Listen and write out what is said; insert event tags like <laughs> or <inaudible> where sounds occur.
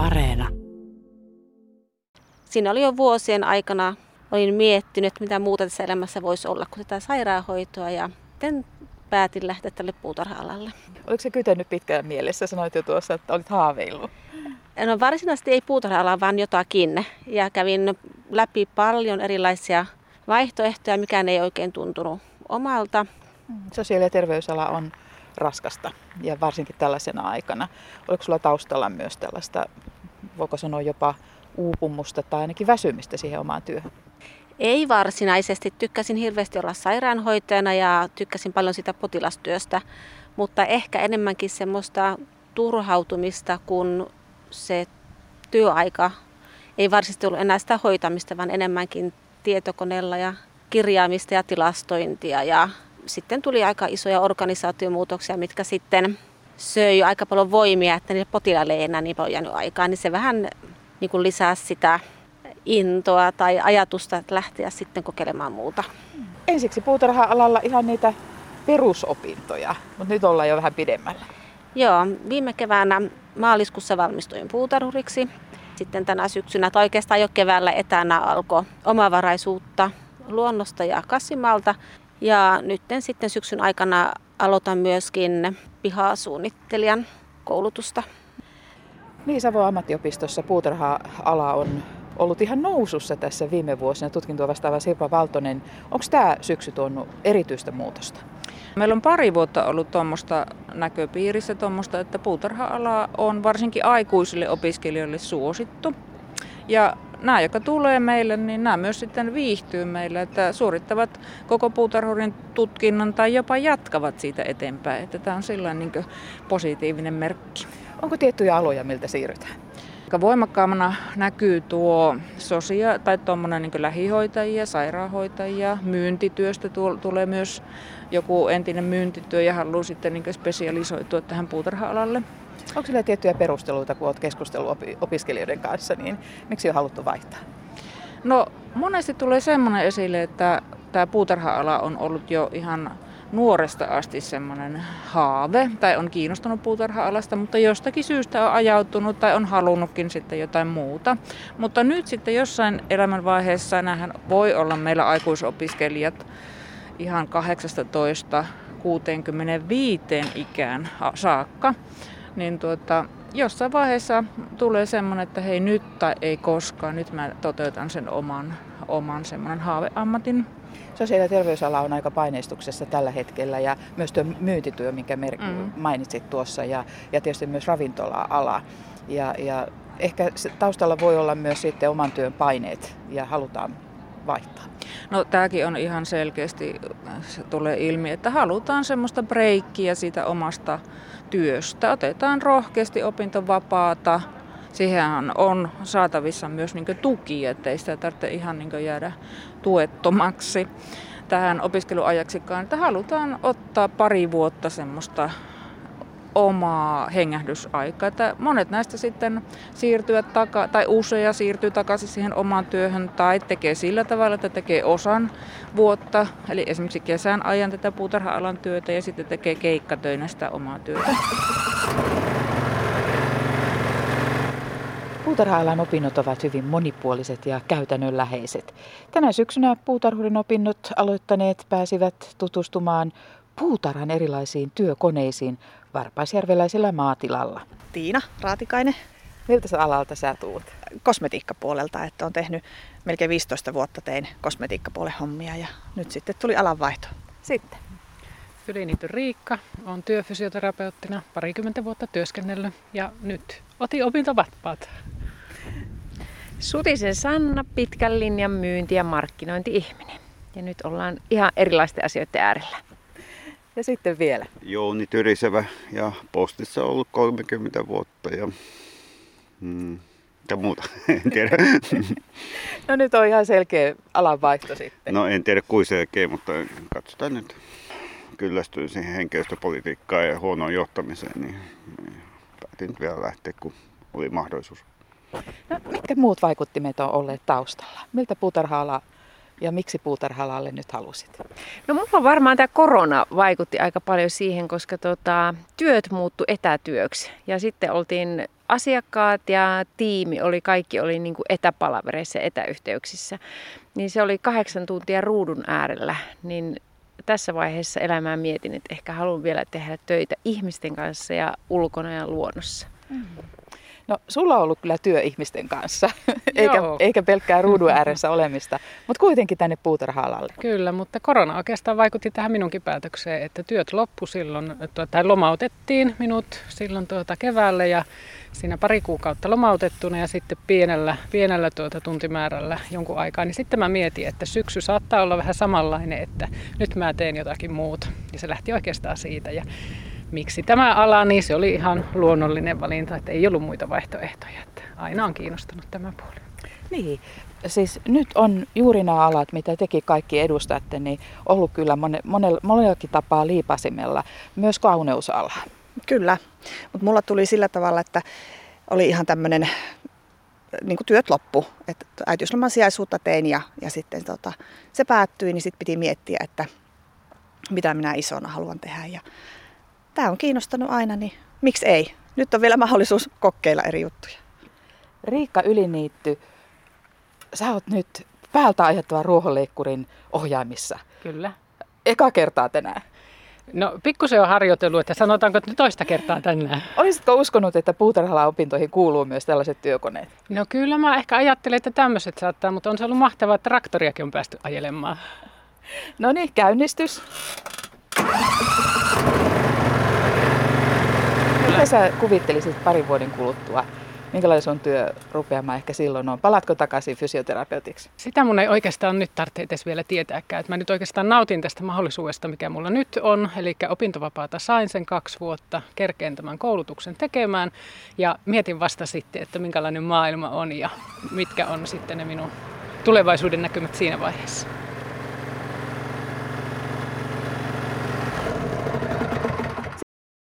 Areena. Siinä oli jo vuosien aikana, olin miettinyt, mitä muuta tässä elämässä voisi olla kuin tätä sairaanhoitoa ja sitten päätin lähteä tälle puutarha-alalle. Oliko se kytennyt pitkään mielessä? Sanoit jo tuossa, että olit haaveillut. No varsinaisesti ei puutarha-ala, vaan jotakin. Ja kävin läpi paljon erilaisia vaihtoehtoja, mikään ei oikein tuntunut omalta. Sosiaali- ja terveysala on raskasta ja varsinkin tällaisena aikana. Oliko sulla taustalla myös tällaista, voiko sanoa jopa uupumusta tai ainakin väsymistä siihen omaan työhön? Ei varsinaisesti. Tykkäsin hirveästi olla sairaanhoitajana ja tykkäsin paljon sitä potilastyöstä, mutta ehkä enemmänkin semmoista turhautumista, kun se työaika ei varsinaisesti ollut enää sitä hoitamista, vaan enemmänkin tietokoneella ja kirjaamista ja tilastointia. Ja sitten tuli aika isoja organisaatiomuutoksia, mitkä sitten söi aika paljon voimia, että niille potilaille ei enää niin paljon jäänyt aikaa, niin se vähän niin kuin lisää sitä intoa tai ajatusta lähteä sitten kokeilemaan muuta. Ensiksi puutarha-alalla ihan niitä perusopintoja, mutta nyt ollaan jo vähän pidemmällä. Joo, viime keväänä maaliskuussa valmistuin puutarhuriksi. Sitten tänä syksynä, tai oikeastaan jo keväällä etänä alkoi omavaraisuutta luonnosta ja kasvimalta. Ja nyt sitten syksyn aikana aloitan myöskin pihasuunnittelijan koulutusta. Niin, Savon ammattiopistossa puutarha-ala on ollut ihan nousussa tässä viime vuosina. Tutkintoa vastaava Sirpa Valtonen. Onko tämä syksy tuonut erityistä muutosta? Meillä on pari vuotta ollut tuommoista näköpiirissä, tuommoista, että puutarha-ala on varsinkin aikuisille opiskelijoille suosittu. Ja nämä, jotka tulee meille, niin nämä myös sitten viihtyy meillä, että suorittavat koko puutarhurin tutkinnon tai jopa jatkavat siitä eteenpäin. Että tämä on sellainen niin positiivinen merkki. Onko tiettyjä aloja, miltä siirrytään? Voimakkaammana näkyy tuo sosia- tai tuommoinen niin lähihoitajia, sairaanhoitajia, myyntityöstä tulee myös joku entinen myyntityö ja haluaa sitten niin spesialisoitua tähän puutarha-alalle. Onko sillä tiettyjä perusteluita, kun olet keskustellut opiskelijoiden kanssa, niin miksi on haluttu vaihtaa? No monesti tulee semmoinen esille, että tämä puutarha-ala on ollut jo ihan nuoresta asti semmoinen haave tai on kiinnostunut puutarha-alasta, mutta jostakin syystä on ajautunut tai on halunnutkin sitten jotain muuta. Mutta nyt sitten jossain elämänvaiheessa nämähän voi olla meillä aikuisopiskelijat ihan 18 65 ikään saakka, niin tuota, jossain vaiheessa tulee semmoinen, että hei nyt tai ei koskaan, nyt mä toteutan sen oman, oman semmoinen haaveammatin. Sosiaali- ja terveysala on aika paineistuksessa tällä hetkellä ja myös tuo myyntityö, minkä mer- mm. mainitsit tuossa ja, ja tietysti myös ravintola-ala. Ja, ja ehkä taustalla voi olla myös sitten oman työn paineet ja halutaan vaihtaa. No tämäkin on ihan selkeästi, se tulee ilmi, että halutaan semmoista breikkiä siitä omasta työstä. Otetaan rohkeasti opintovapaata. Siihen on saatavissa myös niin tuki, ettei sitä tarvitse ihan niin jäädä tuettomaksi tähän opiskeluajaksikaan. Että halutaan ottaa pari vuotta semmoista omaa hengähdysaikaa. Että monet näistä sitten siirtyvät taka, tai usea siirtyy takaisin siihen omaan työhön tai tekee sillä tavalla, että tekee osan vuotta, eli esimerkiksi kesän ajan tätä puutarha-alan työtä ja sitten tekee keikkatöinä sitä omaa työtä. Puutarha-alan opinnot ovat hyvin monipuoliset ja käytännönläheiset. Tänä syksynä puutarhurin opinnot aloittaneet pääsivät tutustumaan puutarhan erilaisiin työkoneisiin Varpaisjärveläisellä maatilalla. Tiina Raatikainen. Miltä sä alalta sä tuut? Kosmetiikkapuolelta, että on tehnyt melkein 15 vuotta tein kosmetiikkapuolen hommia ja nyt sitten tuli alanvaihto. Sitten. Yliniity Riikka, on työfysioterapeuttina parikymmentä vuotta työskennellyt ja nyt otin opintovapaat. Sutisen Sanna, pitkän linjan myynti- ja markkinointi-ihminen. Ja nyt ollaan ihan erilaisten asioiden äärellä. Ja sitten vielä. Jouni Tyrisevä ja postissa ollut 30 vuotta ja mm, mitä muuta, <laughs> en tiedä. <laughs> no nyt on ihan selkeä alanvaihto sitten. No en tiedä kuin selkeä, mutta katsotaan nyt. Kyllästyin siihen henkilöstöpolitiikkaan ja huonoon johtamiseen, niin päätin vielä lähteä, kun oli mahdollisuus. No, mitkä muut vaikuttimet on olleet taustalla? Miltä puutarha-ala ja miksi puutarhalalle nyt halusit? No mulla varmaan tämä korona vaikutti aika paljon siihen, koska tota, työt muuttu etätyöksi. Ja sitten oltiin asiakkaat ja tiimi, oli, kaikki oli niin kuin etäpalavereissa etäyhteyksissä. Niin se oli kahdeksan tuntia ruudun äärellä. Niin tässä vaiheessa elämää mietin, että ehkä haluan vielä tehdä töitä ihmisten kanssa ja ulkona ja luonnossa. Mm. No sulla on ollut kyllä työ ihmisten kanssa, <laughs> eikä, eikä pelkkää ruudun ääressä olemista, mutta kuitenkin tänne puutarha-alalle. Kyllä, mutta korona oikeastaan vaikutti tähän minunkin päätökseen, että työt loppu silloin, tai lomautettiin minut silloin tuota keväällä ja siinä pari kuukautta lomautettuna ja sitten pienellä, pienellä tuota tuntimäärällä jonkun aikaa, niin sitten mä mietin, että syksy saattaa olla vähän samanlainen, että nyt mä teen jotakin muuta. Ja se lähti oikeastaan siitä. Ja miksi tämä ala, niin se oli ihan luonnollinen valinta, että ei ollut muita vaihtoehtoja. Että aina on kiinnostunut tämä puoli. Niin, siis nyt on juuri nämä alat, mitä teki kaikki edustatte, niin ollut kyllä monella, monellakin tapaa liipasimella, myös kauneusala. Kyllä, mutta mulla tuli sillä tavalla, että oli ihan tämmöinen niin työt loppu. Että äitiysloman sijaisuutta tein ja, ja sitten tota, se päättyi, niin sitten piti miettiä, että mitä minä isona haluan tehdä. Ja tämä on kiinnostanut aina, niin miksi ei? Nyt on vielä mahdollisuus kokeilla eri juttuja. Riikka Yliniitty, sä oot nyt päältä aiheuttavan ruohonleikkurin ohjaamissa. Kyllä. Eka kertaa tänään. No pikkusen on harjoitellut, että sanotaanko että toista kertaa tänään. Olisitko uskonut, että puutarhala-opintoihin kuuluu myös tällaiset työkoneet? No kyllä mä ehkä ajattelen, että tämmöiset saattaa, mutta on se ollut mahtavaa, että traktoriakin on päästy ajelemaan. No niin, käynnistys. Mitä sä kuvittelisit parin vuoden kuluttua minkälainen sun työ rupeamaan ehkä silloin on? Palatko takaisin fysioterapeutiksi? Sitä mun ei oikeastaan nyt tarvitse edes vielä tietääkään. Mä nyt oikeastaan nautin tästä mahdollisuudesta, mikä mulla nyt on. Eli opintovapaata sain sen kaksi vuotta, kerkeen tämän koulutuksen tekemään. Ja mietin vasta sitten, että minkälainen maailma on ja mitkä on sitten ne minun tulevaisuuden näkymät siinä vaiheessa.